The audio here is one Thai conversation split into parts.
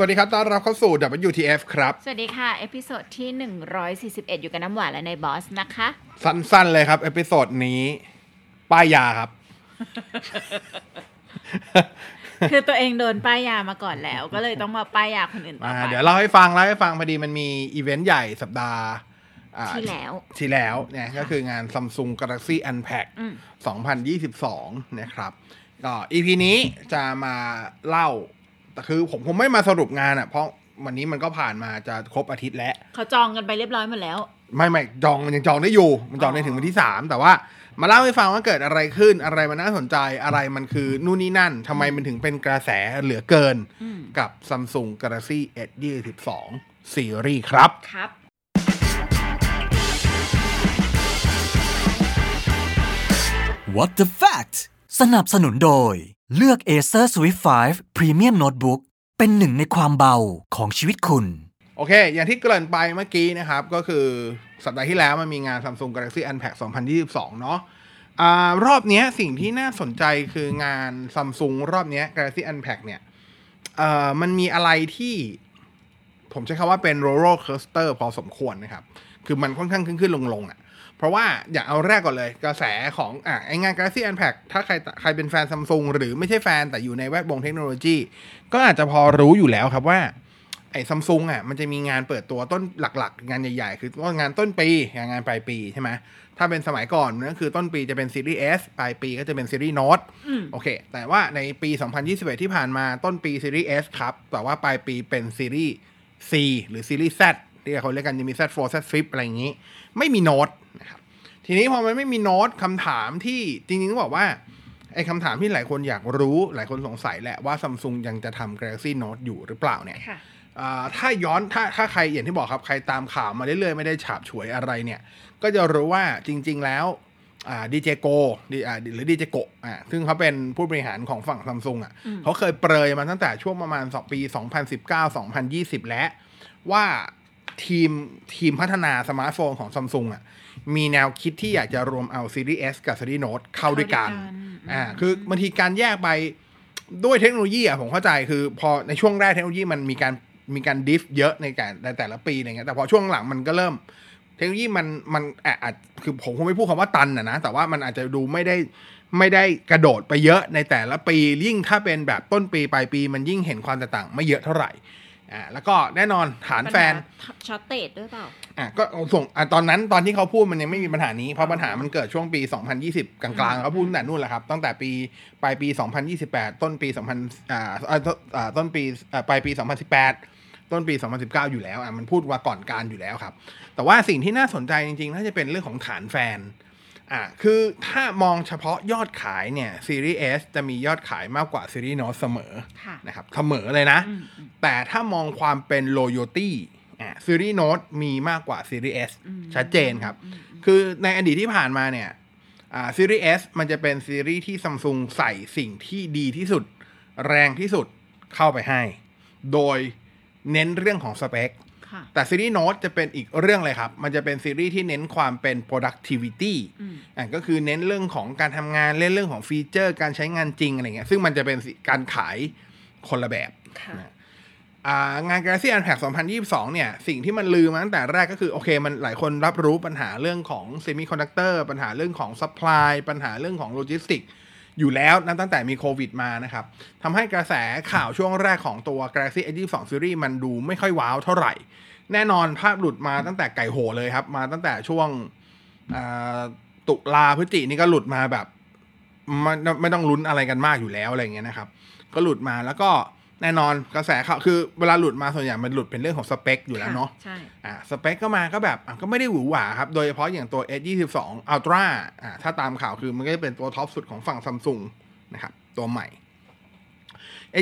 สวัสดีครับ ต้อนรับเข้าสู่ WTF ครับ สวัสดีค่ะ episode ที่ 141 อยู่กับน้ำหวานและนายบอสนะคะ สั้นๆเลยครับ episode นี้ ป้ายยาครับ คือตัวเองโดนป้ายยามาก่อนแล้ว ก็เลยต้องมาป้ายยาคนอื่นต่ออ่าไปเดี๋ยวเล่าให้ฟังเล่าให้ฟังพอดีมันมีอีเวนต์ใหญ่สัปดาห์อ่าที่แล้วที่แล้วเนี่ยก็คืองาน Samsung Galaxy Unpack อืม2022 นะครับก็ EP นี้จะมาเล่า แต่คือผมคงไม่มาสรุปงานอะ เพราะวันนี้มันก็ผ่านมาจะครบอาทิตย์แล้วเขาจองกันไปเรียบร้อยหมดแล้ว ไม่ไม่จองมันยังจองได้อยู่ มันจองได้ถึงวันที่สามแต่ว่ามาเล่าให้ฟังว่าเกิดอะไรขึ้นอะไรมันน่าสนใจอะไรมันคือนู่นนี่นั่นทำไมมันถึงเป็นกระแสเหลือเกินอืมกับ Samsung Galaxy S 22 Series ครับครับ What the fact สนับสนุนโดย เลือก Acer Swift 5 Premium Notebook เป็นหนึ่งในความเบาของชีวิตคุณ โอเค อย่างที่เกริ่นไปเมื่อกี้นะครับ ก็คือสัปดาห์ที่แล้วมันมีงาน Samsung Galaxy Unpack 2022 เนาะอ่ารอบนี้สิ่งที่น่าสนใจคืองาน Samsung รอบนี้ Galaxy Unpack เนี่ยมันมีอะไรที่ ผมใช้คำว่าเป็น roller coaster พอสมควรนะครับ คือมันค่อนข้างขึ้นขึ้นลงลงอะ่ะ เพราะว่าอย่างเอาแรกก่อนเลย กระแสของอะไองาน Galaxy Unpack ถ้าใครใครเป็นแฟนซัมซุงหรือไม่ใช่แฟนแต่อยู่ในแวดวงเทคโนโลยี ก็อาจจะพอรู้อยู่แล้วครับว่าไอ้ซัมซุงอะมันจะมีงานเปิดตัวต้นหลักๆ งานใหญ่ๆ คือว่างานต้นปีงานปลายปีใช่ไหมถ้าเป็นสมัยก่อนนั่นคือต้นปีจะเป็นซีรีส์ S ปลายปีก็จะเป็นซีรีส์โน้ตอืมโอเค แต่ว่าในปี 2021 ที่ผ่านมาต้นปีซีรีส์ S ครับ แต่ว่าปลายปีเป็นซีรีส์ C หรือซีรีส์ Z ที่เขาเรียกกันจะมี Z4 Z Flip อะไรอย่างนี้ ไม่มีโน้ตนะครับทีนี้พอมันไม่มีโน้ตคำถามที่จริงๆต้องบอกว่าไอ้คำถามที่หลายคนอยากรู้หลายคนสงสัยแหละว่าซัมซุงยังจะทำ Galaxy Note อยู่หรือเปล่าเนี่ยค่ะอ่าถ้าย้อนถ้าถ้าใครอย่างที่บอกครับใครตามข่าวมาเรื่อยๆ ไม่ได้ฉาบฉวยอะไรเนี่ย ก็จะรู้ว่าจริง ๆ แล้วดีเจโกดีอ่าหรือดีเจโกอ่าซึ่งเขาเป็นผู้บริหารของฝั่งซัมซุงอะอืมเขาเคยเปรยมาตั้งแต่ช่วงประมาณสองปี 2019-2020 แล้วว่า ทีมทีมพัฒนาสมาร์ทโฟนของซัมซุงอะมีแนวคิดที่อยากจะรวมเอาซีรีส์ S กับซีรีส์ Note เข้าด้วยกันเข้าด้วยกันอ่าคือบางทีการแยกไปด้วยเทคโนโลยีอะผมเข้าใจคือ พอในช่วงแรกเทคโนโลยีมันมีการมีการดิฟเยอะในการในแต่ละปีอะไรเงี้ยแต่พอช่วงหลังมันก็เริ่ม เทคโนโลยีมันมันอาอาจคือผมคงไม่พูดคำว่าตันนะนะแต่ว่ามันอาจจะดูไม่ได้ไม่ได้กระโดดไปเยอะในแต่ละปียิ่งถ้าเป็นแบบต้นปีปลายปี มันยิ่งเห็นความแตกต่างไม่เยอะเท่าไหร่ อ่าแล้วก็แน่นอนฐานแฟนช็อตเตดด้วยเปล่าอะก็ส่งอะตอนนั้นตอนที่เขาพูดมันยังไม่มีปัญหานี้เพราะปัญหามันเกิดช่วงปี 2020 กลางๆเขาพูดตั้งแต่นู่นแหละครับ ตั้งแต่ปีปลายปี 2028 ต้นปี 2000อ่าอ่าต้นอ่าต้นปีอ่าปลายปี 2018 ต้นปี 2019 อยู่แล้วอะมันพูดว่าก่อนการอยู่แล้วครับ แต่ว่าสิ่งที่น่าสนใจจริงๆน่าจะเป็นเรื่องของฐานแฟน อะคือถ้ามองเฉพาะยอดขายเนี่ยซีรีส์ S จะมียอดขายมากกว่าซีรีส์ Note เสมอค่ะนะครับเสมอเลยนะอืมอืมแต่ถ้ามองความเป็น loyalty อะซีรีส์โน้ตมีมากกว่าซีรีส์ S อืมชัดเจนครับ คือในอดีตที่ผ่านมาเนี่ยอ่าซีรีส์ S มันจะเป็นซีรีส์ที่ซัมซุงใส่สิ่งที่ดีที่สุด แรงที่สุดเข้าไปให้ โดยเน้นเรื่องของสเปคค่ะ แต่ซีรีส์โน้ตจะเป็นอีกเรื่องเลยครับ มันจะเป็นซีรีส์ที่เน้นความเป็น productivity อืมอะก็คือเน้นเรื่องของการทำงานเน้นเรื่องของฟีเจอร์ การใช้งานจริงอะไรเงี้ยซึ่งมันจะเป็นการขายคนละแบบค่ะนะอ่างาน Galaxy Unpacked 2022 เนี่ย สิ่งที่มันลือมาตั้งแต่แรกก็คือ โอเค มันหลายคนรับรู้ปัญหาเรื่องของเซมิคอนดักเตอร์ปัญหาเรื่องของ supply ปัญหาเรื่องของโลจิสติก อยู่แล้วนับตั้งแต่มีโควิดมานะครับทำให้กระแสข่าวช่วงแรกของตัว Galaxy S22 Series มันดูไม่ค่อยว้าวเท่าไหร่ แน่นอนภาพหลุดมาตั้งแต่ไก่โหเลยครับ มาตั้งแต่ช่วงตุลาพฤศจินี่ก็หลุดมาแบบไม่ไม่ต้องลุ้นอะไรกันมากอยู่แล้วอะไรเงี้ยนะครับ ก็หลุดมาแล้วก็ แน่นอนกระแสข่าวคือเวลาหลุดมาส่วนใหญ่มันหลุดเป็นเรื่องของสเปคอยู่แล้วเนาะใช่อ่าสเปคก็มาก็แบบอะก็ไม่ได้หวือหวาครับ โดยเฉพาะอย่างตัว S22 Ultra อ่าถ้าตามข่าวคือมันก็จะเป็นตัวท็อปสุดของฝั่งซัมซุงนะครับ ตัวใหม่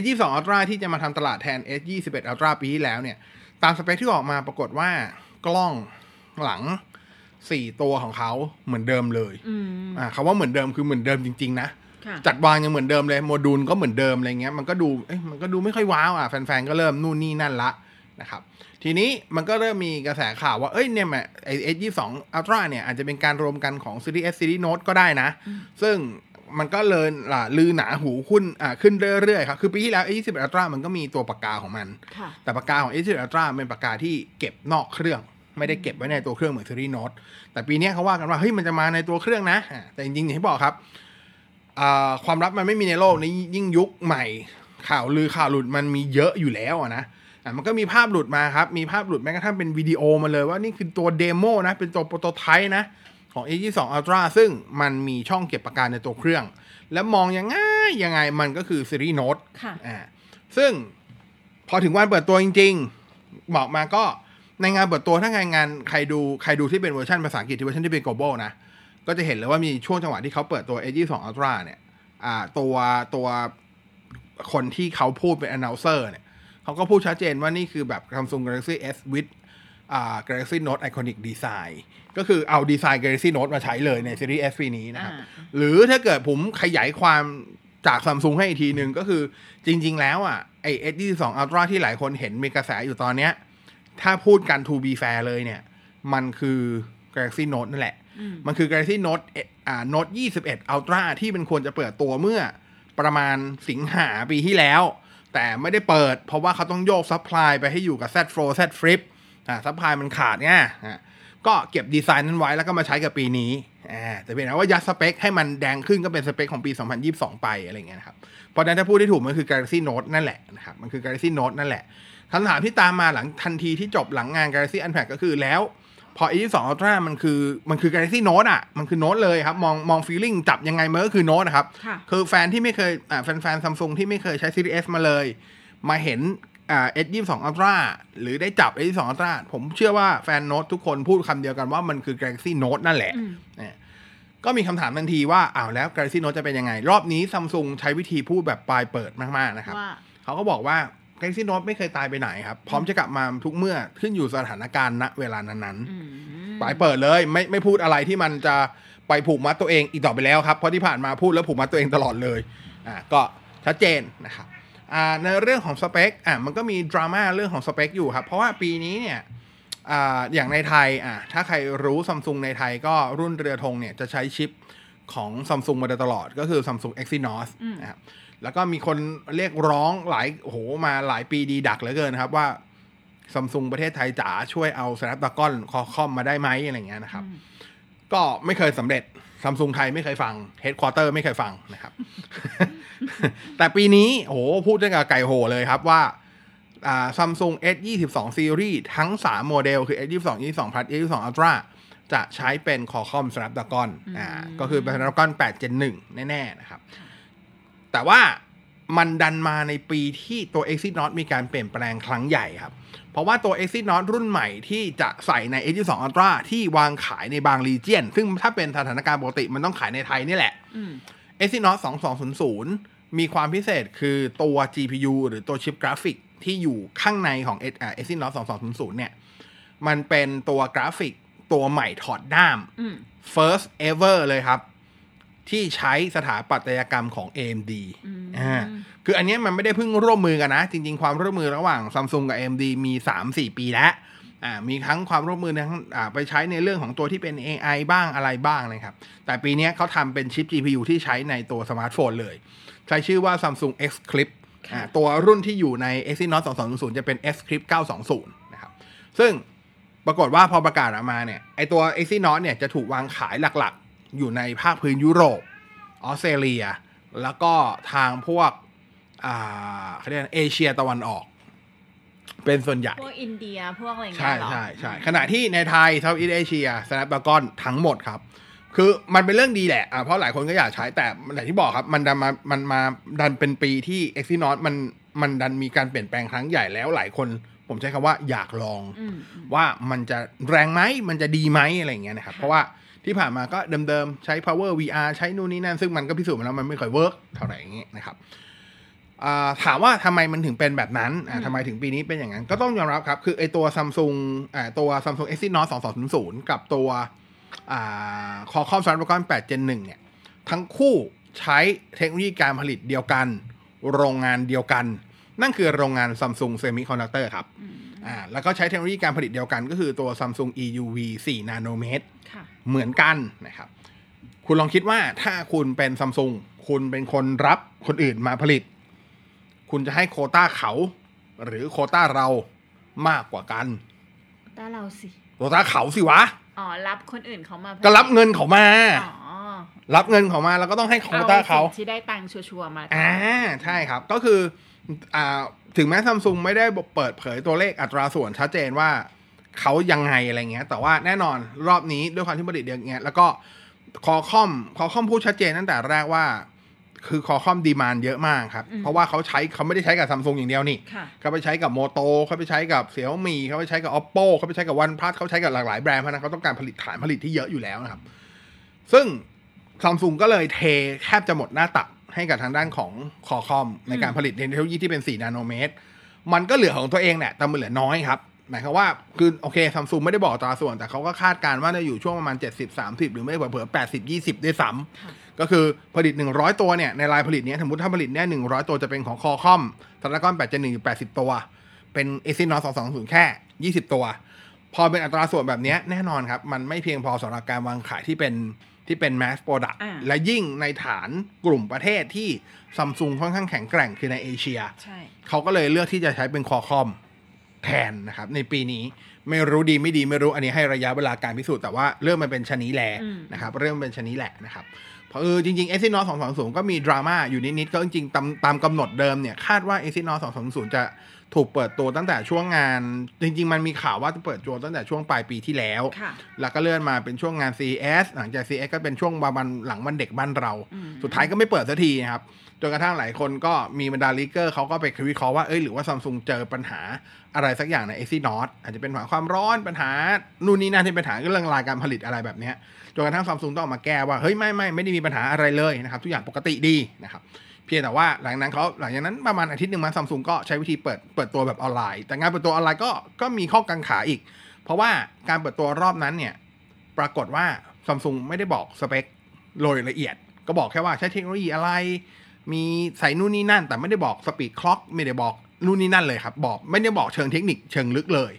S22 Ultra ที่จะมาทำตลาดแทน S21 Ultra ปีที่แล้วเนี่ย ตามสเปคที่ออกมาปรากฏว่ากล้องหลัง4ตัวของเขาเหมือนเดิมเลยอืมอ่าคำว่าเหมือนเดิมคือเหมือนเดิมจริง ๆ นะค่ะ จัดวางยังเหมือนเดิมเลยโมดูลก็เหมือนเดิมอะไรเงี้ยมันก็ดูเอ้ยมันก็ดูไม่ค่อยว้าวอะแฟนๆก็เริ่มนู่นนี่นั่นละนะครับทีนี้มันก็เริ่มมีกระแสข่าวว่า เอ้ยเนี่ยแม่ไอเอสยี่สองอัลตร้าเนี่ย อาจจะเป็นการรวมกันของซีรีส์ S ซีรีส์โน้ตก็ได้นะ ซึ่งมันก็เลยล่ะลือหนาหูขึ้นอ่าขึ้นเรื่อยๆครับคือปีที่แล้ว A20 Ultra มันก็มีตัวปากกาของมันค่ะแต่ปากกาของ A20 Ultra เป็นปากกาที่เก็บนอกเครื่อง ไม่ได้เก็บไว้ในตัวเครื่องเหมือนซีรีส์โน้ตแต่ปีเนี้ยเขาว่ากันว่าเฮ้ยมันจะมาในตัวเครื่องนะอ่าแต่จริงๆอย่างที่บอกครับอ่า ความลับมันไม่มีในโลกนี้ยิ่งยุคใหม่ ข่าวลือข่าวหลุดมันมีเยอะอยู่แล้วอะนะอะมันก็มีภาพหลุดมาครับ มีภาพหลุดแม้กระทั่งเป็นวิดีโอมาเลยว่านี่คือตัวเดโมนะ เป็นตัวโปรโตไทป์นะ ของ A22 Ultra ซึ่งมันมีช่องเก็บปากกาในตัวเครื่อง แล้วมองยังไงยังไงมันก็คือซีรีส์โน้ตค่ะอ่าซึ่งพอถึงวันเปิดตัวจริง ๆ บอกมาก็ในงานเปิดตัวถ้าใครงานใครดูใครดูที่เป็นเวอร์ชันภาษาอังกฤษที่เวอร์ชันที่เป็น global นะ ก็จะเห็นเลยว่ามีช่วงจังหวะที่เขาเปิดตัว A22 Ultra เนี่ยอ่าตัวตัวคนที่เขาพูดเป็น announcer เนี่ยเขาก็พูดชัดเจนว่านี่คือแบบ Samsung Galaxy S with อ่า Galaxy Note Iconic Design ก็คือเอาดีไซน์ Galaxy Note มาใช้เลยในซีรีส์ S ปีนี้นะครับอ่าหรือถ้าเกิดผมขยายความจากซัมซุงให้อีกทีหนึ่งก็คือจริง ๆ แล้วอะไอ S22 Ultra ที่หลายคนเห็นมีกระแสอยู่ตอนเนี้ย ถ้าพูดกัน to be fair เลยเนี่ย มันคือ Galaxy Note นั่นแหละอื มันคือ Galaxy Note อ่า Note 21 Ultra ที่เป็นควรจะเปิดตัวเมื่อประมาณสิงหาปีที่แล้ว แต่ไม่ได้เปิด เพราะว่าเขาต้องโยก supply ไปให้อยู่กับ Z Fold Z Flip อ่า supply มันขาดไงอะก็เก็บดีไซน์นั้นไว้แล้วก็มาใช้กับปีนี้อ่าแต่เป็นนะว่ายัดสเปคให้มันแรงขึ้นก็เป็นสเปคของปี 2022 ไปอะไรเงี้ยนะครับ เพราะฉะนั้นถ้าพูดได้ถูกมันคือ Galaxy Note นั่นแหละนะครับมันคือ Galaxy Note นั่นแหละคำถามที่ตามมาหลังทันทีที่จบหลังงาน Galaxy Unpacked ก็คือแล้ว พอ S22 Ultra มันคือมันคือ Galaxy Note อะ มันคือ Note เลยครับ มองมอง feeling จับยังไงมันก็คือ Note นะครับค่ะคือแฟนที่ไม่เคยอ่าแฟนแฟนซัมซุงที่ไม่เคยใช้ Series S มาเลย มาเห็นอ่า S22 Ultra หรือได้จับ S22 Ultra ผมเชื่อว่าแฟนโน้ตทุกคนพูดคำเดียวกันว่ามันคือ Galaxy Note นั่นแหละอืมเนี่ยก็มีคำถามทันทีว่าอ้าวแล้ว Galaxy Note จะเป็นยังไง รอบนี้ซัมซุงใช้วิธีพูดแบบปลายเปิดมาก ๆ นะครับว่าเขาก็บอกว่า Galaxy Note ไม่เคยตายไปไหนครับ พร้อมจะกลับมาทุกเมื่อขึ้นอยู่สถานการณ์ณเวลานั้นอืมๆปลายเปิดเลย ไม่ไม่พูดอะไรที่มันจะไปผูกมัดตัวเองอีกต่อไปแล้วครับเพราะที่ผ่านมาพูดแล้วผูกมัดตัวเองตลอดเลยอ่าก็ชัดเจนนะครับอ่าในเรื่องของสเปคอะมันก็มีดราม่าเรื่องของสเปคอยู่ครับ เพราะว่าปีนี้เนี่ยอ่าอย่างในไทยอะถ้าใครรู้ซัมซุงในไทยก็รุ่นเรือธงเนี่ยจะใช้ชิปของซัมซุงมาโดยตลอดก็คือ Samsung Exynos อืมนะครับ แล้วก็มีคนเรียกร้องหลายโอ้โหมาหลายปีดีดักเหลือเกินนะครับว่าซัมซุงประเทศไทยจ๋าช่วยเอา Snapdragon คอคอมมาได้ไหมอะไรเงี้ยนะครับอืมก็ไม่เคยสำเร็จซัมซุงไทยไม่เคยฟังเฮดค q u เตอร์ไม่เคยฟังนะครับ แต่ปีนี้โอ้โหพูดตั้งแต่ไก่โหเลยครับว่าอ่าซัมซุง S 2 2 Series ทั้ง 3 โมเดล คือ S 2 2 22 Plus S 2 Ultra จะใช้เป็น Qualcomm Snapdragon อ่าก็คือเป็น Snapdragon 8 Gen 1 แน่ ๆ นะครับ แต่ว่ามันดันมาในปีที่ตัว Exynos มีการเปลี่ยนแปลงครั้งใหญ่ครับ เพราะว่าตัว Exynos รุ่นใหม่ที่จะใส่ใน S 2 Ultra ที่วางขายในบางรีเจียน ซึ่งถ้าเป็นสถานการณ์ปกติมันต้องขายในไทยนี่แหละอืม Exynos 2200 มีความพิเศษคือตัว GPU หรือตัวชิปกราฟิกที่อยู่ข้างในของ S- อ่า Exynos 2200 เนี่ย มันเป็นตัวกราฟิกตัวใหม่ถอดด้ามอืม first ever เลยครับ ที่ใช้สถาปัตยกรรมของ AMD อืมอ่าคืออันเนี้ยมันไม่ได้เพิ่งร่วมมือกันนะ จริง ๆ ความร่วมมือระหว่าง Samsung กับ AMD มี 3-4 ปีแล้วอ่ามีทั้งความร่วมมือทั้งอ่าไปใช้ในเรื่องของตัวที่เป็น AI บ้างอะไรบ้างนะครับ แต่ปีเนี้ยเขาทำเป็นชิป GPU ที่ใช้ในตัวสมาร์ทโฟนเลย ใช้ชื่อว่า Samsung X Clip อ่าตัวรุ่นที่อยู่ใน Exynos 2200 จะเป็น Xclipse 920 นะครับ ซึ่งปรากฏว่าพอประกาศออกมาเนี่ยไอตัว Exynos เนี่ยจะถูกวางขายหลักๆ อยู่ในภาคพื้นยุโรปออสเตรเลีย แล้วก็ทางพวกอ่าเขาเรียกอะไรเอเชียตะวันออก เป็นส่วนใหญ่ พวกอินเดียพวกอะไรอย่างใช่เงี้ยเหรอใช่ใช่ขณะที่ในไทย Southeast Asia Snapdragon ทั้งหมดครับ คือมันเป็นเรื่องดีแหละอะเพราะหลายคนก็อยากใช้แต่อย่างที่บอกครับ มันดันมามันมาดันเป็นปีที่ Exynos มันมันดันมีการเปลี่ยนแปลงครั้งใหญ่แล้วหลายคนผมใช้คำว่าอยากลองอืมอืมว่ามันจะแรงไหมมันจะดีไหมอะไรอย่างเงี้ยนะครับ เพราะว่า ที่ผ่านมาก็เดิมๆ ใช้ PowerVR ใช้นู่นนี่นั่น ซึ่งมันก็พิสูจน์มาแล้วมันไม่ค่อย work เท่าไหร่อย่างเงี้ยนะครับอ่าถามว่าทำไมมันถึงเป็นแบบนั้นอ่าทำไมถึงปีนี้เป็นอย่างนั้น ก็ต้องยอมรับครับ คือไอตัว Samsung อ่าตัว Samsung Exynos 2200 กับตัวอ่า Qualcomm Snapdragon 8 Gen 1เนี่ย ทั้งคู่ใช้เทคโนโลยีการผลิตเดียวกัน โรงงานเดียวกัน นั่นคือโรงงาน Samsung Semiconductor ครับอืม อ่าแล้วก็ใช้เทคโนโลยีการผลิตเดียวกันก็คือตัว Samsung EUV 4 นาโนเมตรค่ะเหมือนกันนะครับ คุณลองคิดว่าถ้าคุณเป็นซัมซุงคุณเป็นคนรับคนอื่นมาผลิต คุณจะให้โควต้าเขา หรือโควต้าเรามากกว่ากันตาเราสิโควต้าเขาสิวะอ๋อรับคนอื่นเขามาก็รับเงินเขามาอ๋อรับเงินเขามาแล้วก็ต้องให้โควต้าเขาสิ่งที่ได้ตังค์ชัวร์ๆมาอ่าใช่ครับ ก็คืออ่า ถึงแม้ซัมซุงไม่ได้เปิดเผยตัวเลขอัตราส่วนชัดเจนว่าเขายังไงอะไรเงี้ย แต่ว่าแน่นอนรอบนี้ด้วยความที่ผลิตเดียวเงี้ย แล้วก็คอคอมQualcomm พูดชัดเจนตั้งแต่แรกว่า คือ Qualcomm demand เยอะมากครับ เพราะว่าเขาใช้เขาไม่ได้ใช้กับซัมซุงอย่างเดียวนี่ค่ะเขาไปใช้กับ Moto เขาไปใช้กับ Xiaomi เขาไปใช้กับ OPPO เขาไปใช้กับ OnePlus เขาใช้กับหลากหลายแบรนด์เพราะฉะนั้นเขาต้องการผลิตฐานผลิตที่เยอะอยู่แล้วนะครับ ซึ่งซัมซุงก็เลยเทแทบจะหมดหน้าตัก ให้กับทางด้านของ Qualcomm ในการผลิตเทคโนโลยีที่เป็น 4 นาโนเมตร มันก็เหลือของตัวเองแหละแต่มันเหลือน้อยครับ หมายความว่าคือโอเคซัมซุงไม่ได้บอกอัตราส่วน แต่เขาก็คาดการณ์ว่าจะอยู่ช่วงประมาณ 70 30 หรือไม่เผลอๆ80 20 ด้วยซ้ำค่ะก็คือผลิต 100 ตัวเนี่ยในรายผลิตเนี้ยสมมติถ้าผลิตเนี่ย100 ตัวจะเป็นของคอคอมธนากร8 1อยู่80 ตัว เป็นเอซินอ220แค่ 20 ตัว พอเป็นอัตราส่วนแบบเนี้ยแน่นอนครับมันไม่เพียงพอสำหรับการวางขายที่เป็น ที่เป็น mass product อ่าและยิ่งในฐานกลุ่มประเทศที่ซัมซุงค่อนข้างแข็งแกร่งคือในเอเชียใช่เขาก็เลยเลือกที่จะใช้เป็นคอคอมแทนนะครับ ในปีนี้ไม่รู้ดีไม่ดีไม่รู้อันนี้ให้ระยะเวลาการพิสูจน์แต่ว่าเรื่องมันเป็นชะนีแหละนะครับ เรื่องมันเป็นชะนีแหละนะครับเพราะเออจริงๆ e x y n o 220ก็มีดราม่าอยู่นิดๆก็จริงๆตามตามกำหนดเดิมเนี่ยคาดว่า e x y n o 220จะ ถูกเปิดตัวตั้งแต่ช่วงงาน จริง ๆ มันมีข่าวว่าจะเปิดตัวตั้งแต่ช่วงปลายปีที่แล้วค่ะแล้วก็เลื่อนมาเป็นช่วงงาน CES หลังจาก CES ก็เป็นช่วงประมาณหลังวันเด็กบ้านเราอืมสุดท้ายก็ไม่เปิดสักทีนะครับจนกระทั่งหลายคนก็มีบรรดาลีกเกอร์เขาก็ไปวิเคราะห์ว่าเอ้ยหรือว่าซัมซุงเจอปัญหาอะไรสักอย่างใน a อซี่นอตอาจจะเป็นปัญหาความร้อนปัญหานู่นนี่นั่นที่เป็นปัญหาเรื่องสายการผลิตอะไรแบบเนี้ยจนกระทั่งซัมซุงต้องออกมาแก้ว่าเฮ้ยไม่ไม่ไม่ได้มีปัญหาอะไรเลยนะครับทุกอย่างปกติดีนะครับ เพียงแต่ว่าหลังนั้นเขาหลังจากนั้นประมาณอาทิตย์หนึ่งมาซัมซุงก็ใช้วิธีเปิดเปิดตัวแบบออนไลน์ แต่งานเปิดตัวออนไลน์ก็ก็มีข้อกังขาอีก เพราะว่าการเปิดตัวรอบนั้นเนี่ยปรากฏว่าซัมซุงไม่ได้บอกสเปคโดยละเอียด ก็บอกแค่ว่าใช้เทคโนโลยีอะไร มีใส่นู่นนี่นั่น แต่ไม่ได้บอก speed clock ไม่ได้บอกนู่นนี่นั่นเลยครับบอกไม่ได้บอกเชิงเทคนิคเชิงลึกเลย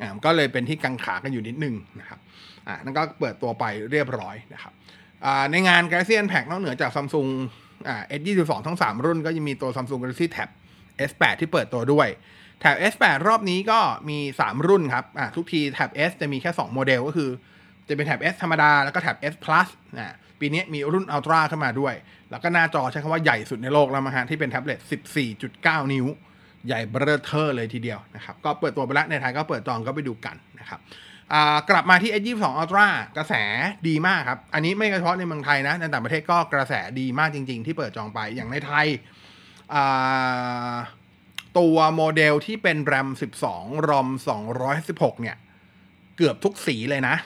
อ่าก็เลยเป็นที่กังขากันอยู่นิดนึงนะครับอ่านั่นก็เปิดตัวไปเรียบร้อยนะครับอ่าในงาน Galaxy Unpack นอกเหนือจากซัมซุง อ่า S22 ทั้ง 3 รุ่นก็ยังมีตัว Samsung Galaxy Tab S8 ที่เปิดตัวด้วยแท็บ S8 รอบนี้ก็มี 3 รุ่นครับอ่าทุกทีแท็บ S จะมีแค่ 2 โมเดลก็คือ จะเป็นแท็บ S ธรรมดา แล้วก็แท็บ S Plus อ่าปีนี้มีรุ่น Ultra ขึ้นมาด้วย แล้วก็หน้าจอใช้คำว่าใหญ่สุดในโลกแล้วมั้งฮะที่เป็นแท็บเล็ต 14.9 นิ้ว ใหญ่เบ้อเร่อเลยทีเดียวนะครับ ก็เปิดตัวไปแล้วในไทยก็เปิดจองก็ไปดูกันนะครับ กลับมาที่ S22 Ultra กระแสดีมากครับ อันนี้ไม่เฉพาะในเมืองไทยนะ ในต่างประเทศก็กระแสดีมากจริง ๆ ที่เปิดจองไป อย่างในไทยอ่าตัวโมเดลที่เป็น RAM 12 ROM 256 เนี่ย เกือบทุกสีเลยนะ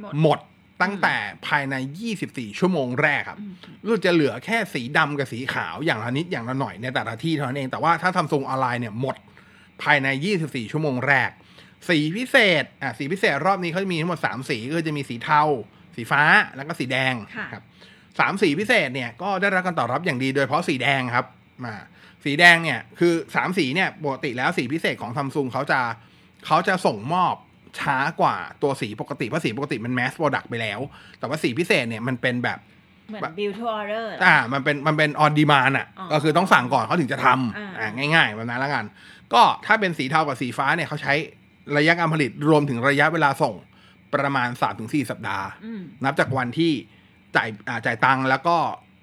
หมดหมดตั้งแต่ภายใน 24 ชั่วโมงแรกครับรู้สึกจะเหลือแค่สีดำกับสีขาวอย่างละนิดอย่างละหน่อยในแต่ละที่เท่านั้นเอง แต่ว่าถ้าทำทรงออนไลน์เนี่ยหมดภายใน 24 ชั่วโมงแรก สีพิเศษอะสีพิเศษรอบนี้เขาจะมีทั้งหมด3สีก็จะมีสีเทา สีฟ้าแล้วก็สีแดงค่ะครับสามสีพิเศษเนี่ยก็ได้รับการตอบรับอย่างดีโดยเฉพาะสีแดงครับมาสีแดงเนี่ยคือสามสีเนี่ยปกติแล้วสีพิเศษของซัมซุงเขาจะเขาจะส่งมอบช้ากว่าตัวสีปกติเพราะสีปกติมัน mass product ไปแล้ว แต่ว่าสีพิเศษเนี่ยมันเป็นแบบเหมือน build to order เหรออ่า มันเป็น มันเป็น on demand อะอ๋อก็คือต้องสั่งก่อนเขาถึงจะทอ่าำอ่า ง่ายๆ แบบนั้นแล้วกัน ก็ถ้าเป็นสีเทากับสีฟ้าเนี่ยเขาใช้ ระยะการผลิตรวมถึงระยะเวลาส่งประมาณ 3-4 สัปดาห์อืมนับจากวันที่จ่ายอ่าจ่ายตังค์แล้วก็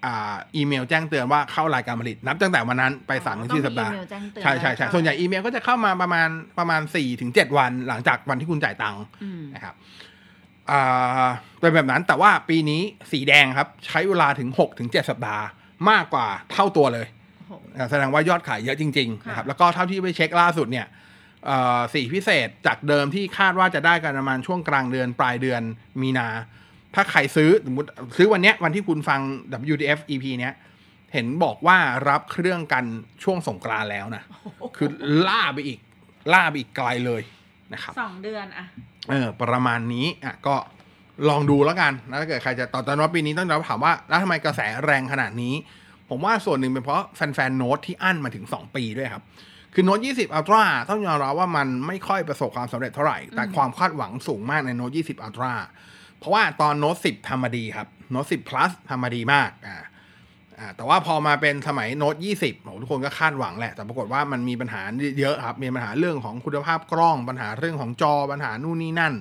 อ่าอีเมลแจ้งเตือนว่าเข้าสายการผลิต นับตั้งแต่วันนั้นไป3ามถึงต้องสี่มีสัปดาห์อีเมลแจ้งเตือนใช่ใช่ใช่ว่าส่วนใหญ่อีเมลก็จะเข้ามาประมาณประมาณ4ถึง7วันหลังจากวันที่คุณจ่ายตังค์อืมนะครับอ่าเป็นแบบนั้นแต่ว่าปีนี้สีแดงครับ ใช้เวลาถึง6ถึง7สัปดาห์ มากกว่าเท่าตัวเลยโอ้โหอ่าแสดงว่ายอดขายเยอะจริงๆค่ะนะครับ แล้วก็เท่าที่ไปเช็คล่าสุดเนี่ยเอ่อ สีพิเศษจากเดิมที่คาดว่าจะได้กันประมาณช่วงกลางเดือนปลายเดือนมีนา ถ้าใครซื้อสมมติซื้อวันเนี้ยวันที่คุณฟัง WDF EP เนี้ยเห็นบอกว่ารับเครื่องกันช่วงสงกรานต์แล้วนะ คือล่าไปอีก ล่าไปอีกไกลเลยนะครับสองเดือนอะเออ ประมาณนี้อะก็ลองดูแล้วกันนะถ้าเกิดใครจะต่อตอนว่าปีนี้ต้องเราถามว่า แล้วทำไมกระแสแรงขนาดนี้ ผมว่าส่วนหนึ่งเป็นเพราะแฟนๆโน้ตที่อั้นมาถึง 2 ปีด้วยครับ คือโน้ต20 Ultra ต้องยอมรับว่ามันไม่ค่อยประสบความสำเร็จเท่าไหร่ แต่ความคาดหวังสูงมากในโน้ต20 Ultra พราะว่าตอนโน้ต10ทำมาดีครับโน้ต10 plus ทำมาดีมากอ่าอ่าแต่ว่าพอมาเป็นสมัยโน้ต20โหทุกคนก็คาดหวังแหละ แต่ปรากฏว่ามันมีปัญหาเยอะครับ มีปัญหาเรื่องของคุณภาพกล้อง ปัญหาเรื่องของจอ ปัญหานู่นนี่นั่น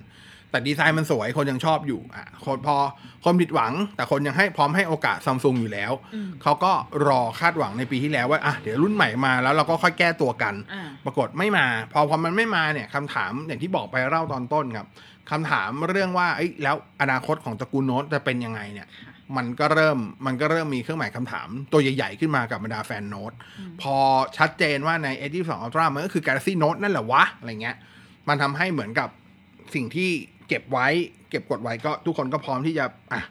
แต่ดีไซน์มันสวยคนยังชอบอยู่อะคนพอคนผิดหวัง แต่คนยังให้พร้อมให้โอกาสซัมซุงอยู่แล้วอืมเขาก็รอคาดหวังในปีที่แล้วว่าอะเดี๋ยวรุ่นใหม่มาแล้วเราก็ค่อยแก้ตัวกันอ่าปรากฏไม่มา พอพอมันไม่มาเนี่ยคำถามอย่างที่บอกไปเล่าตอนต้นครับคำถามเรื่องว่าเอ้ยแล้วอนาคตของตระกูลโน้ตจะเป็นยังไงเนี่ยมันก็เริ่มมันก็เริ่มมีเครื่องหมายคำถามตัวใหญ่ ๆ ขึ้นมากับบรรดาแฟนโน้ตพอชัดเจนว่าใน A22 Ultra มันก็คือ Galaxy Note นั่นแหละวะอะไรเงี้ยมันทำให้เหมือนกับสิ่งที่ เก็บไว้ เก็บกดไว้ก็ทุกคนก็พร้อมที่จะอะ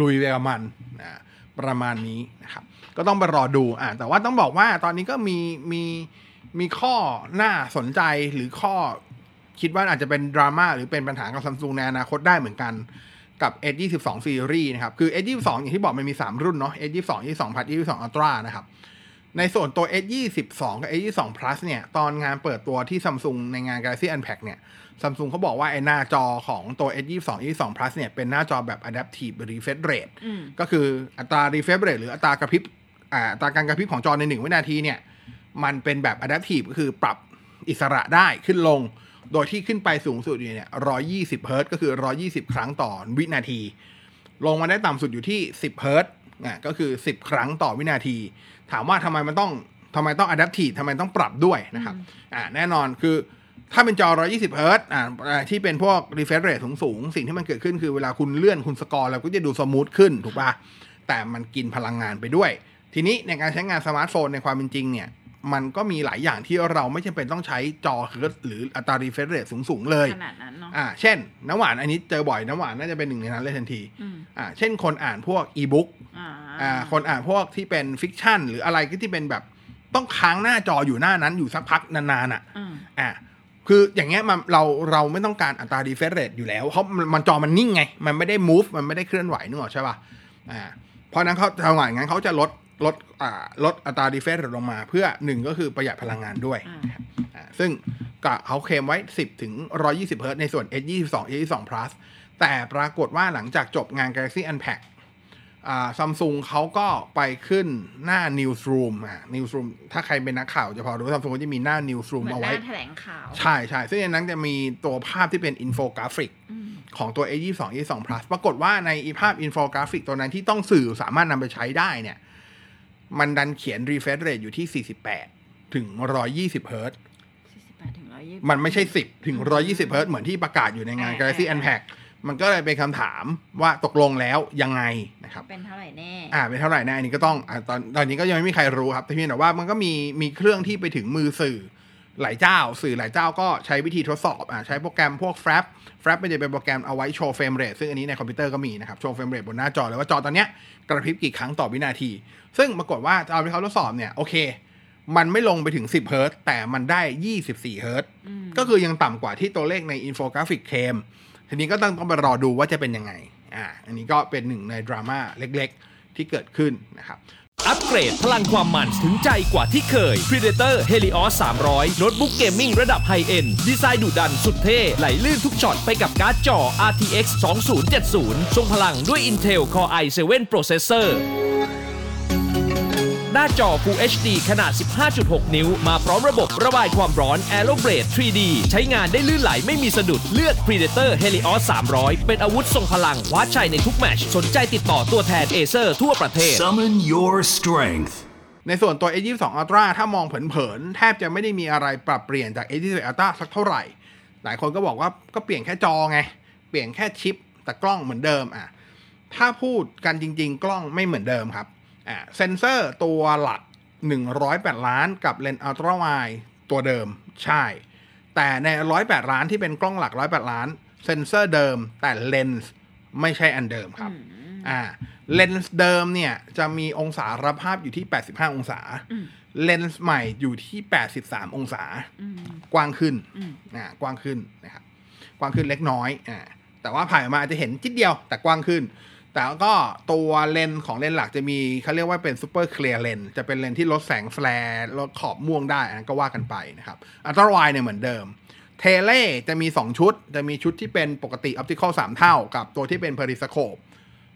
ลุยไปกับมันนะประมาณนี้นะครับ ก็ต้องไปรอดูอะแต่ว่าต้องบอกว่าตอนนี้ก็มีมีมีข้อน่าสนใจหรือข้อคิดว่าอาจจะเป็นดราม่าหรือเป็นปัญหากับซัมซุงในอนาคตได้เหมือนกันกับ S22 Series นะครับ คือ S22 อย่างที่บอกมันมี 3 รุ่นเนาะ S22 22 Plus 22 Ultra นะครับ ในส่วนตัว S22 กับ S22 Plus เนี่ย ตอนงานเปิดตัวที่ Samsung ในงาน Galaxy Unpacked เนี่ย Samsung เขาบอกว่าไอ้หน้าจอของตัว S22 S22 Plus เนี่ย เป็นหน้าจอแบบ Adaptive Refresh Rate อืมก็คืออัตรา refresh rate หรืออัตรากระพริบอ่าอัตราการกระพริบของจอในหนึ่งวินาทีเนี่ย มันเป็นแบบ adaptive ก็คือปรับอิสระได้ขึ้นลง โดยที่ขึ้นไปสูงสุดอยู่เนี่ย 120เฮิรตซ์ก็คือ 120 ครั้งต่อวินาที ลงมาได้ต่ำสุดอยู่ที่ 10เฮิรตซ์อะก็คือ 10 ครั้งต่อวินาที ถามว่าทำไมมันต้องทำไมต้อง adaptive ทำไมต้องปรับด้วยนะครับอ่าแน่นอนคือถ้าเป็นจอ 120 เฮิรตซ์อ่าอ่าที่เป็นพวก refresh rate สูงๆสิ่งที่มันเกิดขึ้นคือเวลาคุณเลื่อนคุณ scroll แล้วก็จะดู smooth ขึ้นถูกป่ะ แต่มันกินพลังงานไปด้วย ทีนี้ในการใช้งานสมาร์ทโฟนในความเป็นจริงเนี่ย มันก็มีหลายอย่างที่เราไม่จำเป็นต้องใช้จอเฮิร์ตซ์หรืออัตรา refresh rate สูงๆเลยขนาดนั้นเนาะอ่าเช่น น้ำหวานอันนี้เจอบ่อยน้ำหวานน่าจะเป็นหนึ่งในนั้นเลยทันทีอืมอ่าเช่นคนอ่านพวกอีบุ๊กอ่า อ่าคนอ่านพวกที่เป็น fiction หรืออะไรก็ที่เป็นแบบต้องค้างหน้าจออยู่หน้านั้นอยู่สักพักนานๆอะอืมอะคืออย่างเงี้ยมันเราเราไม่ต้องการอัตรา refresh rate อยู่แล้วเพราะมันมันจอมันนิ่งไง มันไม่ได้ move มันไม่ได้เคลื่อนไหวนึกออกใช่ป่ะอ่าเพราะฉะนั้นเขาทำงานงั้นเขาจะลดลดอ่าลดอัตรา refresh rate ลงมาเพื่อหนึ่งก็คือประหยัดพลังงานด้วยอ่าอ่าซึ่งก็เขาเคลมไว้ 10 ถึง 120 เฮิร์ตซ์ในส่วน S22 S22 Plus แต่ปรากฏว่าหลังจากจบงาน Galaxy Unpacked อ่า ซัมซุงเขาก็ไปขึ้นหน้า Newsroom อ่า Newsroom ถ้าใครเป็นนักข่าวจะพอรู้ซัมซุงก็จะมีหน้า Newsroom เหมือนเอาไว้หน้าแถลงข่าว ใช่ใช่ซึ่งในนั้นจะมีตัวภาพที่เป็นอินโฟกราฟิกอืมของตัว S22 S22 Plus ปรากฏว่าในอีภาพอินโฟกราฟิกตัวนั้นที่ต้องสื่อสามารถนำไปใช้ได้เนี่ย มันดันเขียน refresh rate อยู่ที่ 48 ถึง 120เฮิร์ตซ์48ถึง120มันไม่ใช่ 10 ถึง 120เฮิร์ตซ์เหมือนที่ประกาศอยู่ในงานอ่า Galaxy อ่า Unpacked มันก็เลยเป็นคำถามว่าตกลงแล้วยังไง นะครับเป็นเท่าไหร่แน่อ่าเป็นเท่าไหร่นะอันนี้ก็ต้องอ่าตอนตอนนี้ก็ยังไม่มีใครรู้ครับแต่เพียงแต่ว่ามันก็มีมีเครื่องที่ไปถึงมือสื่อหลายเจ้า สื่อหลายเจ้าก็ใช้วิธีทดสอบอ่าใช้โปรแกรมพวก Fraps Fraps มันจะเป็นโปรแกรมเอาไว้โชว์ frame rate ซึ่งอันนี้ในคอมพิวเตอร์ก็มีนะครับโชว์ frame rate บนหน้าจอเลยว่าจอตอนเนี้ยกระพริบกี่ครั้งต่อวินาที ซึ่งปรากฏว่าเอาที่เขาทดสอบเนี่ยโอเค มันไม่ลงไปถึง 10เฮิร์ตซ์แต่มันได้ 24เฮิร์ตซ์อืมก็คือยังต่ำกว่าที่ตัวเลขในอินโฟกราฟิกเคลมทีนี้ก็ต้องต้องไปรอดูว่าจะเป็นยังไง อ่าอันนี้ก็เป็นหนึ่งในดราม่าเล็กๆ ที่เกิดขึ้นนะครับอัปเกรดพลังความมันถึงใจกว่าที่เคย Predator Helios 300 โน้ตบุ๊ก gaming ระดับ high-end ดีไซน์ดุดันสุดเท่ ไหลลื่นทุกช็อตไปกับการ์ดจอ RTX 2070 ทรงพลังด้วย Intel Core i7 Processor หน้าจอ Full HD ขนาด 15.6 นิ้ว มาพร้อมระบบระบายความร้อน Aeroblade 3D ใช้งานได้ลื่นไหลไม่มีสะดุดเลือก Predator Helios 300 เป็นอาวุธทรงพลังคว้าชัยในทุกแมตช์สนใจติดต่อตัวแทน Acer ทั่วประเทศ Summon your strength. ในส่วนตัว S22 Ultra ถ้ามองเผินๆ แทบจะไม่ได้มีอะไรปรับเปลี่ยนจาก S21 Ultra สักเท่าไหร่ หลายคนก็บอกว่าก็เปลี่ยนแค่จอไง เปลี่ยนแค่ชิป แต่กล้องเหมือนเดิมอะ ถ้าพูดกันจริง ๆ กล้องไม่เหมือนเดิมครับ อ่าเซนเซอร์ตัวหลัก 108 ล้านกับเลนส์ ultra wide ตัวเดิมใช่ แต่ใน 108 ล้านที่เป็นกล้องหลัก 108 ล้าน เซนเซอร์เดิม แต่เลนส์ไม่ใช่อันเดิมครับอ่าเลนส์เดิมเนี่ย จะมีองศารับภาพอยู่ที่ 85 องศา เลนส์ใหม่อยู่ที่ 83 องศากว้างขึ้นอ่ากว้างขึ้นนะครับกว้างขึ้นเล็กน้อยอ่าแต่ว่าผ่านมาอาจจะเห็นนิดเดียวแต่กว้างขึ้น แต่ก็ตัวเลนส์ของเลนส์หลักจะมีเขาเรียกว่าเป็น super clear lens จะเป็นเลนส์ที่ลดแสง flare ลดขอบม่วงได้อันนั้นก็ว่ากันไปนะครับ ultra wide เนี่ยเหมือนเดิม tele จะมี 2 ชุด จะมีชุดที่เป็นปกติ optical 3เท่า กับตัวที่เป็น periscope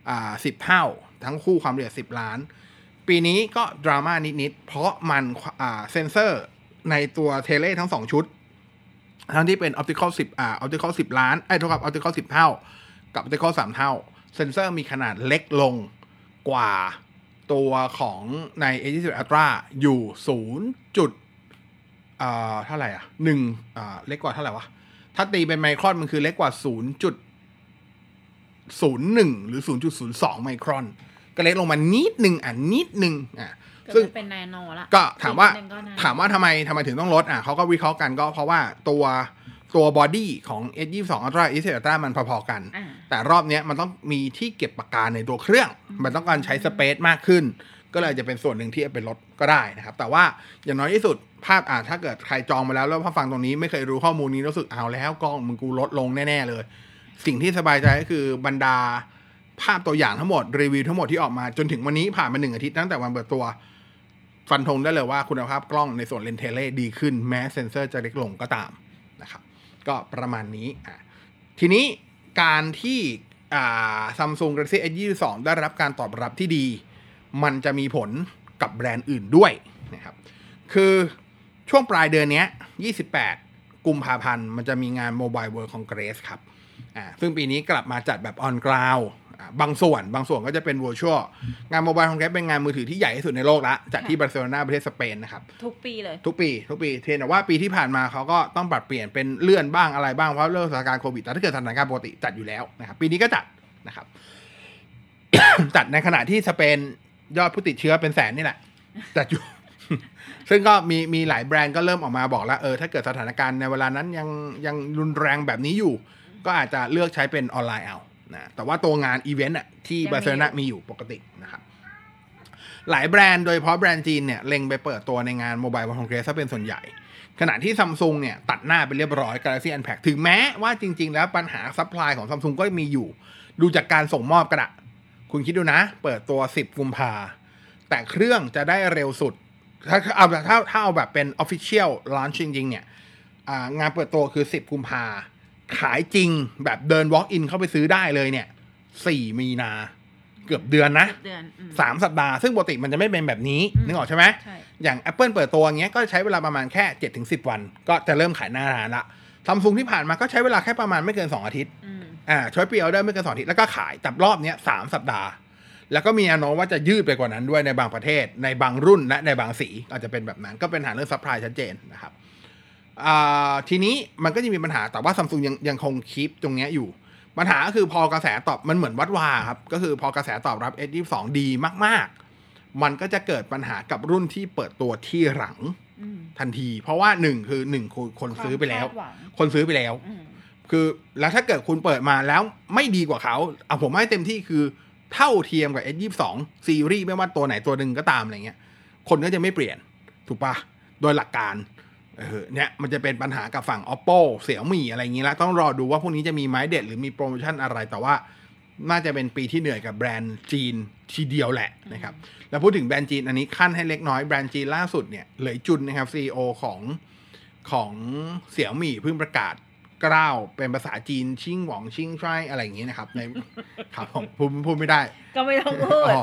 อ่าสิบเท่า ทั้งคู่ความละเอียด 10 ล้าน ปีนี้ก็ดราม่านิด ๆ เพราะมันอ่าเซนเซอร์ในตัว tele ทั้ง 2 ชุด ทั้งที่เป็น optical 10อ่า optical 10 ล้านไอ้เท่ากับ optical 10 เท่า กับ optical 3เท่า เซนเซอร์มีขนาดเล็กลงกว่าตัวของใน S21 Ultra อยู่ 0. จุดอ่าเท่าไหร่อะหนึ่งอ่าเล็กกว่าเท่าไหร่วะ ถ้าตีเป็นไมครอนมันคือเล็กกว่า 0. จุด 01 หรือ 0.02 ไมครอน ก็เล็กลงมานิดหนึ่งอะนิดหนึ่งอะเกือบซึ่งจะเป็นนาโนละก็ถามว่าอีกนิดนึงก็นาโนถามว่าทำไมทำไมถึงต้องลดอะเขาก็วิเคราะห์กันก็เพราะว่าตัว ตัว body ของ S22 Ultra S Ultra มันพอๆกันอ่าแต่รอบเนี้ยมันต้องมีที่เก็บปากกาในตัวเครื่อง มันต้องการใช้ space มากขึ้น ก็เลยจะเป็นส่วนหนึ่งที่เอาเป็นลดก็ได้นะครับ แต่ว่าอย่างน้อยที่สุดภาพอ่าถ้าเกิดใครจองมาแล้วแล้วพอฟังตรงนี้ไม่เคยรู้ข้อมูลนี้รู้สึกเอาแล้วกล้องมึงกูลดลงแน่ๆเลย สิ่งที่สบายใจก็คือบรรดาภาพตัวอย่างทั้งหมดรีวิวทั้งหมดที่ออกมาจนถึงวันนี้ผ่านมาหนึ่งอาทิตย์ตั้งแต่วันเปิดตัว ฟันธงได้เลยว่าคุณภาพกล้องในส่วนเลนส์ tele ดีขึ้นแม้เซนเซอร์จะเล็กลงก็ตามนะครับ ก็ประมาณนี้อะทีนี้การที่ซัมซุง Galaxy S22 ได้รับการตอบรับที่ดี มันจะมีผลกับแบรนด์อื่นด้วยนะครับ คือช่วงปลายเดือนเนี่ย28 กุมภาพันธ์ มันจะมีงาน Mobile World Congress ครับ อ่า ซึ่งปีนี้กลับมาจัดแบบ on ground บางส่วนบางส่วนก็จะเป็น virtual งาน Mobile Congress เป็นงานมือถือที่ใหญ่ที่สุดในโลกละจัดที่บาร์เซโลนาประเทศสเปนนะครับทุกปีเลย ทุกปี ทุกปีเทียนแต่ว่าปีที่ผ่านมาเขาก็ต้องปรับเปลี่ยนเป็นเลื่อนบ้างอะไรบ้างเพราะเรื่องสถานการณ์โควิดแต่ถ้าเกิดสถานการณ์ปกติจัดอยู่แล้วนะครับปีนี้ก็จัดนะครับ จัดในขณะที่สเปนยอดผู้ติดเชื้อเป็นแสนนี่แหละจัดอยู่ซึ่งก็มีมีหลายแบรนด์ก็เริ่มออกมาบอกแล้วเออถ้าเกิดสถานการณ์ในเวลานั้นยังยังรุนแรงแบบนี้อยู่ ก็อาจจะเลือกใช้เป็นออนไลน์เอา นะแต่ว่าตัวงานอีเวนต์อะที่ยังมีบาร์เซโลนามีอยู่ปกตินะครับหลายแบรนด์โดยเฉพาะแบรนด์จีนเนี่ยเล็งไปเปิดตัวในงาน Mobile World Congress ซะเป็นส่วนใหญ่ ขณะที่ซัมซุงเนี่ยตัดหน้าไปเรียบร้อย Galaxy Unpack ถึงแม้ว่าจริง ๆ แล้วปัญหา supply ของซัมซุงก็มีอยู่ ดูจากการส่งมอบกระดะคุณคิดดูนะ เปิดตัว 10 กุมภาแต่เครื่องจะได้เร็วสุด ถ้าเอาแบบถ้าถ้าเอาแบบเป็น Official Launch จริงๆเนี่ยอ่างานเปิดตัวคือ 10 กุมภา ขายจริงแบบเดิน Walk in เข้าไปซื้อได้เลยเนี่ย4มีนา เกือบเดือนนะเดือนอืม สามสัปดาห์ซึ่งปกติมันจะไม่เป็นแบบนี้อืม นึกออกใช่ไหม ใช่ อย่าง Apple เปิดตัวอย่างเงี้ยก็ใช้เวลาประมาณแค่7จ็ถึงสิวัน ก็จะเริ่มขายหน้าร้านละซัมซุงที่ผ่านมาก็ใช้เวลาแค่ประมาณไม่เกิน 2 อาทิตย์อืม อ่าช้อยปีออเดอร์ไม่เกิน 2 อาทิตย์ แล้วก็ขายแต่รอบเนี้ยสามสัปดาห์ แล้วก็มีแนวโน้มว่าจะยืดไปกว่านั้นด้วยในบางประเทศ ในบางรุ่นและในบางสีอาจจะเป็นแบบนั้นก็ปัญหาเรื่อง supply ชัดเจนนะครับอ่า ทีนี้มันก็จะมีปัญหาแต่ว่าซัมซุงยังยังคง keep ตรงเนี้ยอยู่ ปัญหาก็คือพอกระแสตอบมันเหมือนวัดวาครับ ก็คือพอกระแสตอบรับ S22 ดีมาก ๆ มันก็จะเกิดปัญหากับรุ่นที่เปิดตัวที่หลังอืมทันที เพราะว่าหนึ่งคือหนึ่งคนคนซื้อไปแล้วความคาดหวังคนซื้อไปแล้วอืมคือแล้วถ้าเกิดคุณเปิดมาแล้วไม่ดีกว่าเขาเอาผมให้เต็มที่คือเท่าเทียมกับ S22 ซีรีส์ไม่ว่าตัวไหนตัวหนึ่งก็ตามอะไรเงี้ย คนก็จะไม่เปลี่ยน ถูกปะโดยหลักการ เออเนี่ยมันจะเป็นปัญหากับฝั่ง oppo เสี่ยวมี่อะไรอย่างนี้แล้วต้องรอดูว่าพวกนี้จะมีไม้เด็ดหรือมีโปรโมชั่นอะไรแต่ว่าน่าจะเป็นปีที่เหนื่อยกับแบรนด์จีนทีเดียวแหละนะครับแล้วพูดถึงแบรนด์จีนอันนี้ขั้นให้เล็กน้อยแบรนด์จีนล่าสุดเนี่ยเหลยจุนนะครับซีอของของเสี่ยวมี่เพิ่งประกาศ กล้าวเป็นภาษาจีนชิงหวองชิงช่อะไรอย่างงี้นะครับในครับผมพูดพูดไม่ได้ ก็ไม่ต้องพูดอ๋อ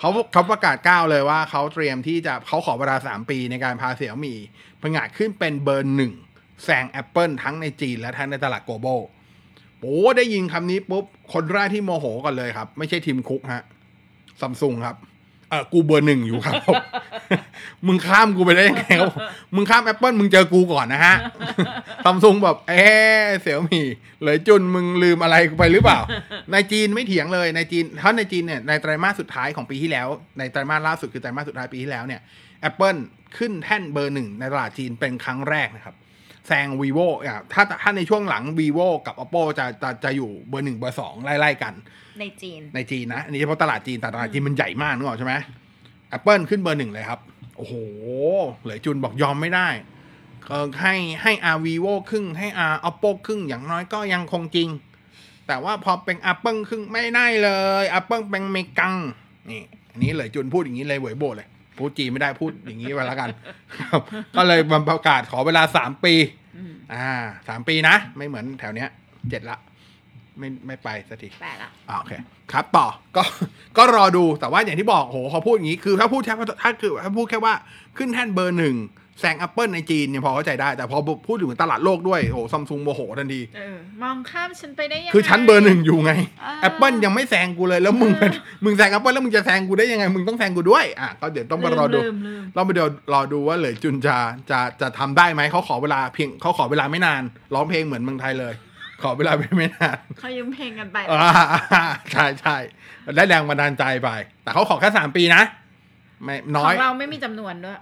เขาเขาประกาศก้าวเลยว่าเขาเตรียมที่จะเขาขอเวลาสามปีในการพาเสี่ยมี่ผงาดขึ้นเป็นเบอร์หนึ่งแซง Apple ทั้งในจีนและทั้งในตลาด global โอ้ได้ยินคำนี้ปุ๊บ คนแรกที่โมโหก่อนเลยครับ ไม่ใช่ทีมคุกฮะซัมซุงครับ เออกูเบอร์หนึ่งอยู่ครับ มึงข้ามกูไปได้ยังไงครับมึงข้าม Apple มึงเจอกูก่อนนะฮะซัมซุงแบบเอ๊เสี่ยมี่เลยจุนมึงลืมอะไรไปหรือเปล่า ในจีนไม่เถียงเลยในจีนถ้าในจีนเนี่ยในไตรมาสสุดท้ายของปีที่แล้ว ในไตรมาสล่าสุดคือไตรมาสสุดท้ายปีที่แล้วเนี่ย Apple ขึ้นแท่นเบอร์หนึ่งในตลาดจีนเป็นครั้งแรกนะครับ แซง vivo อะถ้าถ้าในช่วงหลัง vivo กับ oppo จะจะจะอยู่เบอร์หนึ่งเบอร์สองไล่ๆกัน ในจีน ในจีนนะอันนี้เฉพาะตลาดจีนแต่ตลาดจีนมันใหญ่มากนึกออกใช่ไหม Apple ขึ้นเบอร์หนึ่งเลยครับ โอ้โห เหลยจุนบอกยอมไม่ได้เออให้ให้ R vivo ครึ่งให้ R oppo ครึ่งอย่างน้อยก็ยังคงจริง แต่ว่าพอเป็น Apple ครึ่งไม่ได้เลย Apple เป็นเมกังนี่อันนี้เหลยจุนพูดอย่างนี้เลยเหวยโบเลย พูดจีนไม่ได้พูดอย่างนี้ไปแล้วกันครับก็เลยมาประกาศขอเวลาสามปีอืมอ่าสามปีนะ ไม่เหมือนแถวเนี้ยเจ็ดละ ไม่ไม่ไปสักทีแปดละอ่าโอเค ครับต่อก็ก็รอดูแต่ว่าอย่างที่บอกโหเขาพูดอย่างนี้คือถ้าพูดแค่ว่าถ้าคือถ้าพูดแค่ว่าขึ้นแท่นเบอร์หนึ่ง แซง Apple ในจีนเนี่ยพอเข้าใจได้ แต่พอพูดถึงตลาดโลกด้วยโหซัมซุงโมโหทันทีเออมองข้ามฉันไปได้ยังไงคือชั้นเบอร์หนึ่งอยู่ไงอ่า Apple ยังไม่แซงกูเลย แล้วมึงเป็นเออมึงแซง Apple แล้วมึงจะแซงกูได้ยังไง มึงต้องแซงกูด้วยอะก็เดี๋ยวต้องมารอดูลืมลืมเราไปเดี๋ยวรอดูว่าเหลยจุนจะจะจะทำได้ไหมเขาขอเวลาเพียงเขาขอเวลาไม่นานร้องเพลงเหมือนเมืองไทยเลย ขอเวลาไม่นานเขายืมเพลงกันไปอ่าใช่ใช่ได้แรงบันดาลใจไป แต่เขาขอแค่สามปีนะไม่น้ขออยงเราไม่มีจำนวนด้วย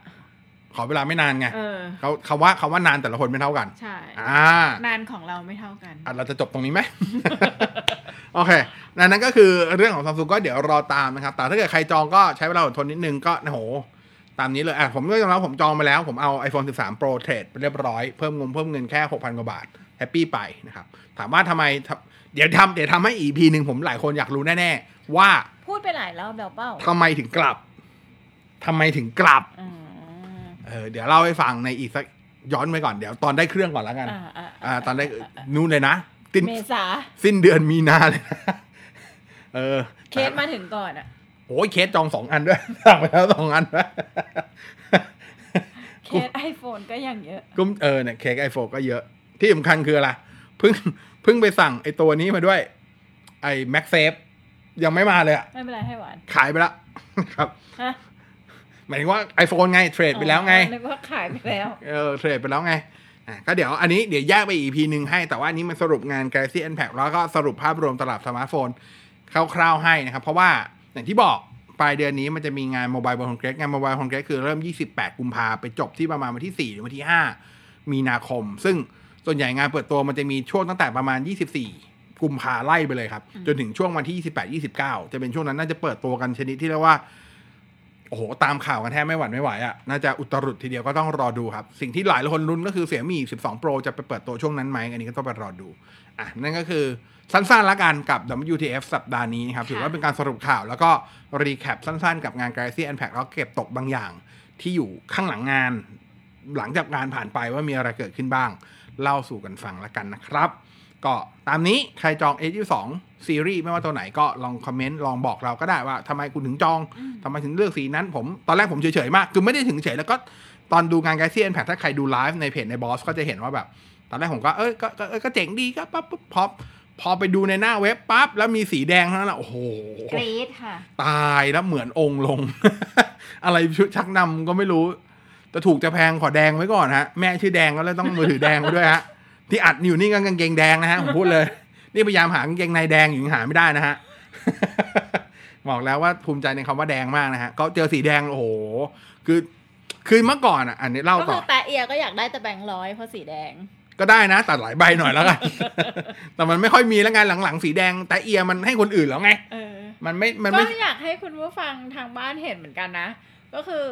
ขอเวลาไม่นานไงเออเขาคำว่าคำว่านานแต่ละคนไม่เท่ากัน ใช่อ่านานของเราไม่เท่ากันอะเราจะจบตรงนี้ไหมโอเคนั่นนั่นก็คือเรื่องของซัมซุงก็เดี๋ยวรอตามนะครับ แต่ถ้าเกิดใครจองก็ใช้เวลาอดทนนิดนึงก็โอ้โหตามนี้เลยอะผมก็ยอมรับผมจองมาแล้ว ผมเอา iPhone 13 Pro เทรดไปเรียบร้อย เพิ่มเงินเพิ่มเงินแค่ 6,000 กว่าบาท แฮปปี้ไปนะครับ ถามว่าทำไมทำเดี๋ยวทำเดี๋ยวทำให้ EP หนึ่งผมหลายคนอยากรู้แน่ ๆ ว่า พูดไปหลายรอบแล้วเปล่าทำไมถึงกลับทำไมถึงกลับ อืมเออเดี๋ยวเล่าให้ฟังในอีกสักย้อนไปก่อนเดี๋ยวตอนได้เครื่องก่อนแล้วกัน อ่าอ่าอ่าตอนได้นู่นเลยนะสิ้นเมษาสิ้นเดือนมีนาเลยนะเออ เคสมาถึงก่อนอะโอ้ยเคสจองสองอันด้วยสั่งไปแล้วสองอันด้วยเคส iPhone ก็ยังเยอะก็เออเนี่ยเคส iPhone ก็เยอะ ที่สำคัญคืออะไรเพิ่งเพิ่งไปสั่งไอตัวนี้มาด้วย ไอ MagSafe ยังไม่มาเลยอะไม่เป็นไรให้หวาน ขายไปแล้วครับฮะห มายถึงว่า iPhone ไง trade ไปแล้วไงอ๋อนึกว่าขายไปแล้ว เออ trade ไปแล้วไงอะก็เดี๋ยวอันนี้เดี๋ยวแยกไปอีก EP หนึ่งให้ แต่ว่าอันนี้มันสรุปงาน Galaxy n p a c แล้วก็สรุปภาพรวมตลาดสมาร์ทโฟนคร่าวๆให้นะครับ เพราะว่าอย่างที่บอกปลายเดือนนี้มันจะมีงาน Mobile World Congress งาน Mobile World Congress คือเริ่ม 28 กุมภาไปจบที่ประมาณวันที่ 4 หรือวันที่ 5 มีนาคม ซึ่งส่วนใหญ่งานเปิดตัวมันจะมีช่วงตั้งแต่ประมาณ 24 กุมภาไล่ไปเลยครับ จนถึงช่วงวันที่ 28 29 จะเป็นช่วงนั้นน่าจะเปิดตัวกันชนิดที่เรียกว่า โอ้โหตามข่าวกันแทบไม่หวั่นไม่ไหวอะ่ะน่าจะอุตรุดทีเดียวก็ต้องรอดูครับ สิ่งที่หลายคนลุ้นก็คือเสี่ยมี่12 Pro จะไปเปิดตัวช่วงนั้นไหมอันนี้ก็ต้องไปรอดูอะนั่นก็คือสั้นๆละกันกับ WTF สัปดาห์นี้นะครับถือว่าเป็นการสรุปข่าว แล้วก็ recap สั้นๆ กับงาน Galaxy Unpacked แล้วเก็บตกบางอย่าง ที่อยู่ข้างหลังงาน หลังจากงานผ่านไปว่ามีอะไรเกิดขึ้นบ้าง เล่าสู่กันฟังละกันนะครับ ก็ตามนี้ใครจอง S22 ซีรีส์ไม่ว่าตัวไหนก็ลองคอมเมนต์ลองบอกเราก็ได้ว่าทำไมคุณถึงจองทำไมถึงเลือกสีนั้น ผมตอนแรกผมเฉยๆมาก คือไม่ได้ถึงเฉยแล้วก็ตอนดูงาน Galaxy n p a c ถ้าใครดูไลฟ์ในเพจในบอสก็จะเห็นว่าแบบ ตอนแรกผมก็เอ้ยก็ก็เอ้ยก็เจ๋งดีก็ปั๊บปุ๊บพอพอไปดูในหน้าเว็บปั๊บแล้วมีสีแดงเท่านั้นแหละโอ้โหกรี๊ดค่ะ ตายแล้วเหมือนองค์ลง อะไรชุดชักนำก็ไม่รู้จะถูกจะแพงขอแดงไว้ก่อนฮะ แม่ชื่อแดงก็เลยต้องมือถือแดงไว้ด้วยฮะที่อัดอยู่นี่ก็กางเกงแดงนะฮะผมพูดเลย นี่พยายามหากางเกงในแดงอยู่ยังหาไม่ได้นะฮะบอกแล้วว่าภูมิใจในคำว่าแดงมากนะฮะก็เจอสีแดงโอ้โหคือคือเมื่อก่อนอะ อันนี้เล่าก็ต่คืออแตะเอียก็อยากได้แต่แบงค์ร้อยเพราะสีแดง ก็ได้นะตัดหลายใบหน่อยแล้วกันแต่มันไม่ค่อยมีแล้วไงหลังๆ สีแดง แต่เอียมันให้คนอื่นแล้วไงเออมันไม่มันก็ไม่อยากให้คุณผู้ฟังทางบ้านเห็นเหมือนกันนะ ก็คือ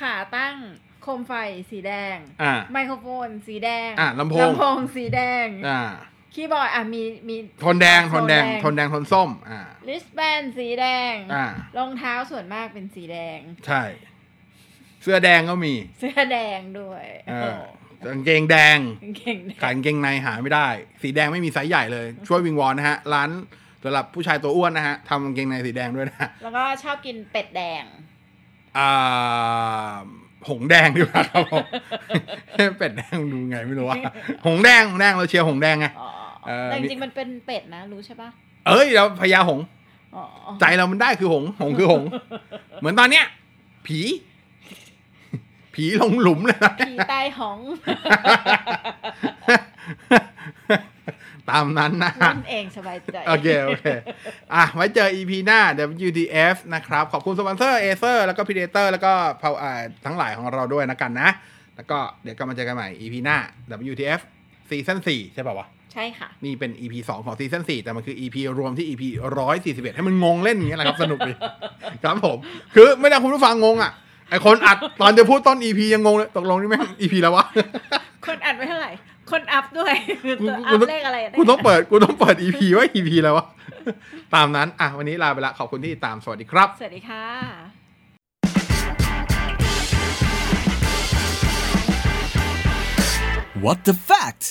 ขาตั้งโคมไฟสีแดงอ่าไมโครโฟนสีแดงอะลำโพงลำโพงสีแดงอ่า คีย์บอร์ดอะมีมีทนแดงทนแดงโทนแดงทนแดงทนส้ม อ่าลิสแบนสีแดงอ่ารองเท้าส่วนมากเป็นสีแดง ใช่ เสื้อแดงก็มี เสื้อแดงด้วยเออกางเกงแดงเก่งแดขายงกางเกงในหาไม่ได้ สีแดงไม่มีไซส์ใหญ่เลย ช่วยวิงวอนนะฮะ ร้านสำหรับผู้ชายตัวอ้วนนะฮะทำกางเกงในสีแดงด้วยนะฮะแล้วก็ชอบกินเป็ดแดง อ่า หงแดงดีกว่าครับผมเป็ดแดงดูไงไม่รู้ว่าหงแดงหงแดงเราเชียร์หงแดงไงอ๋อเออ แต่จริงๆมันเป็นเป็ดนะรู้ใช่ปะเอ้ยเราพญาหงอ๋อใจเรามันได้คือหงหงคือหง เหมือนตอนเนี้ย ผี ผีลงหลุมเลยนะผีใต้หองตามนั้นนะนั่นเองสบายใจ โอเค โอเค อะ ไว้เจอ EP หน้า WTF นะครับ ขอบคุณสปอนเซอร์ Acer แล้วก็ Predator แล้วก็เผาอ่าทั้งหลายของเราด้วยนะกันนะ แล้วก็เดี๋ยวกลับมาเจอกันใหม่ EP หน้า WTF ซีซั่น4ใช่ป่าวะ ใช่ค่ะ นี่เป็น EP 2ของซีซั่น4แต่มันคือ EP รวมที่ EP 141ให้มันงงเล่นอย่างเงี้ยแหละครับสนุกดีครับผม คือไม่ได้คุณผู้ฟังงงอะไอคนอัดตอนจะพูดต้น EP ยังงงเลยตกลงนี่แม่ง EP แล้ววะคนอัดไว้เท่าไหร่ คนอัพด้วยคือกูตัวอักูพต้องเลขอะไระกูต้องเปิดกูต้องเปิด EP ว่า EP แล้ววะตามนั้นอะวันนี้ลาไปละขอบคุณที่ติดตามสวัสดีครับ สวัสดีค่ะ What What the fact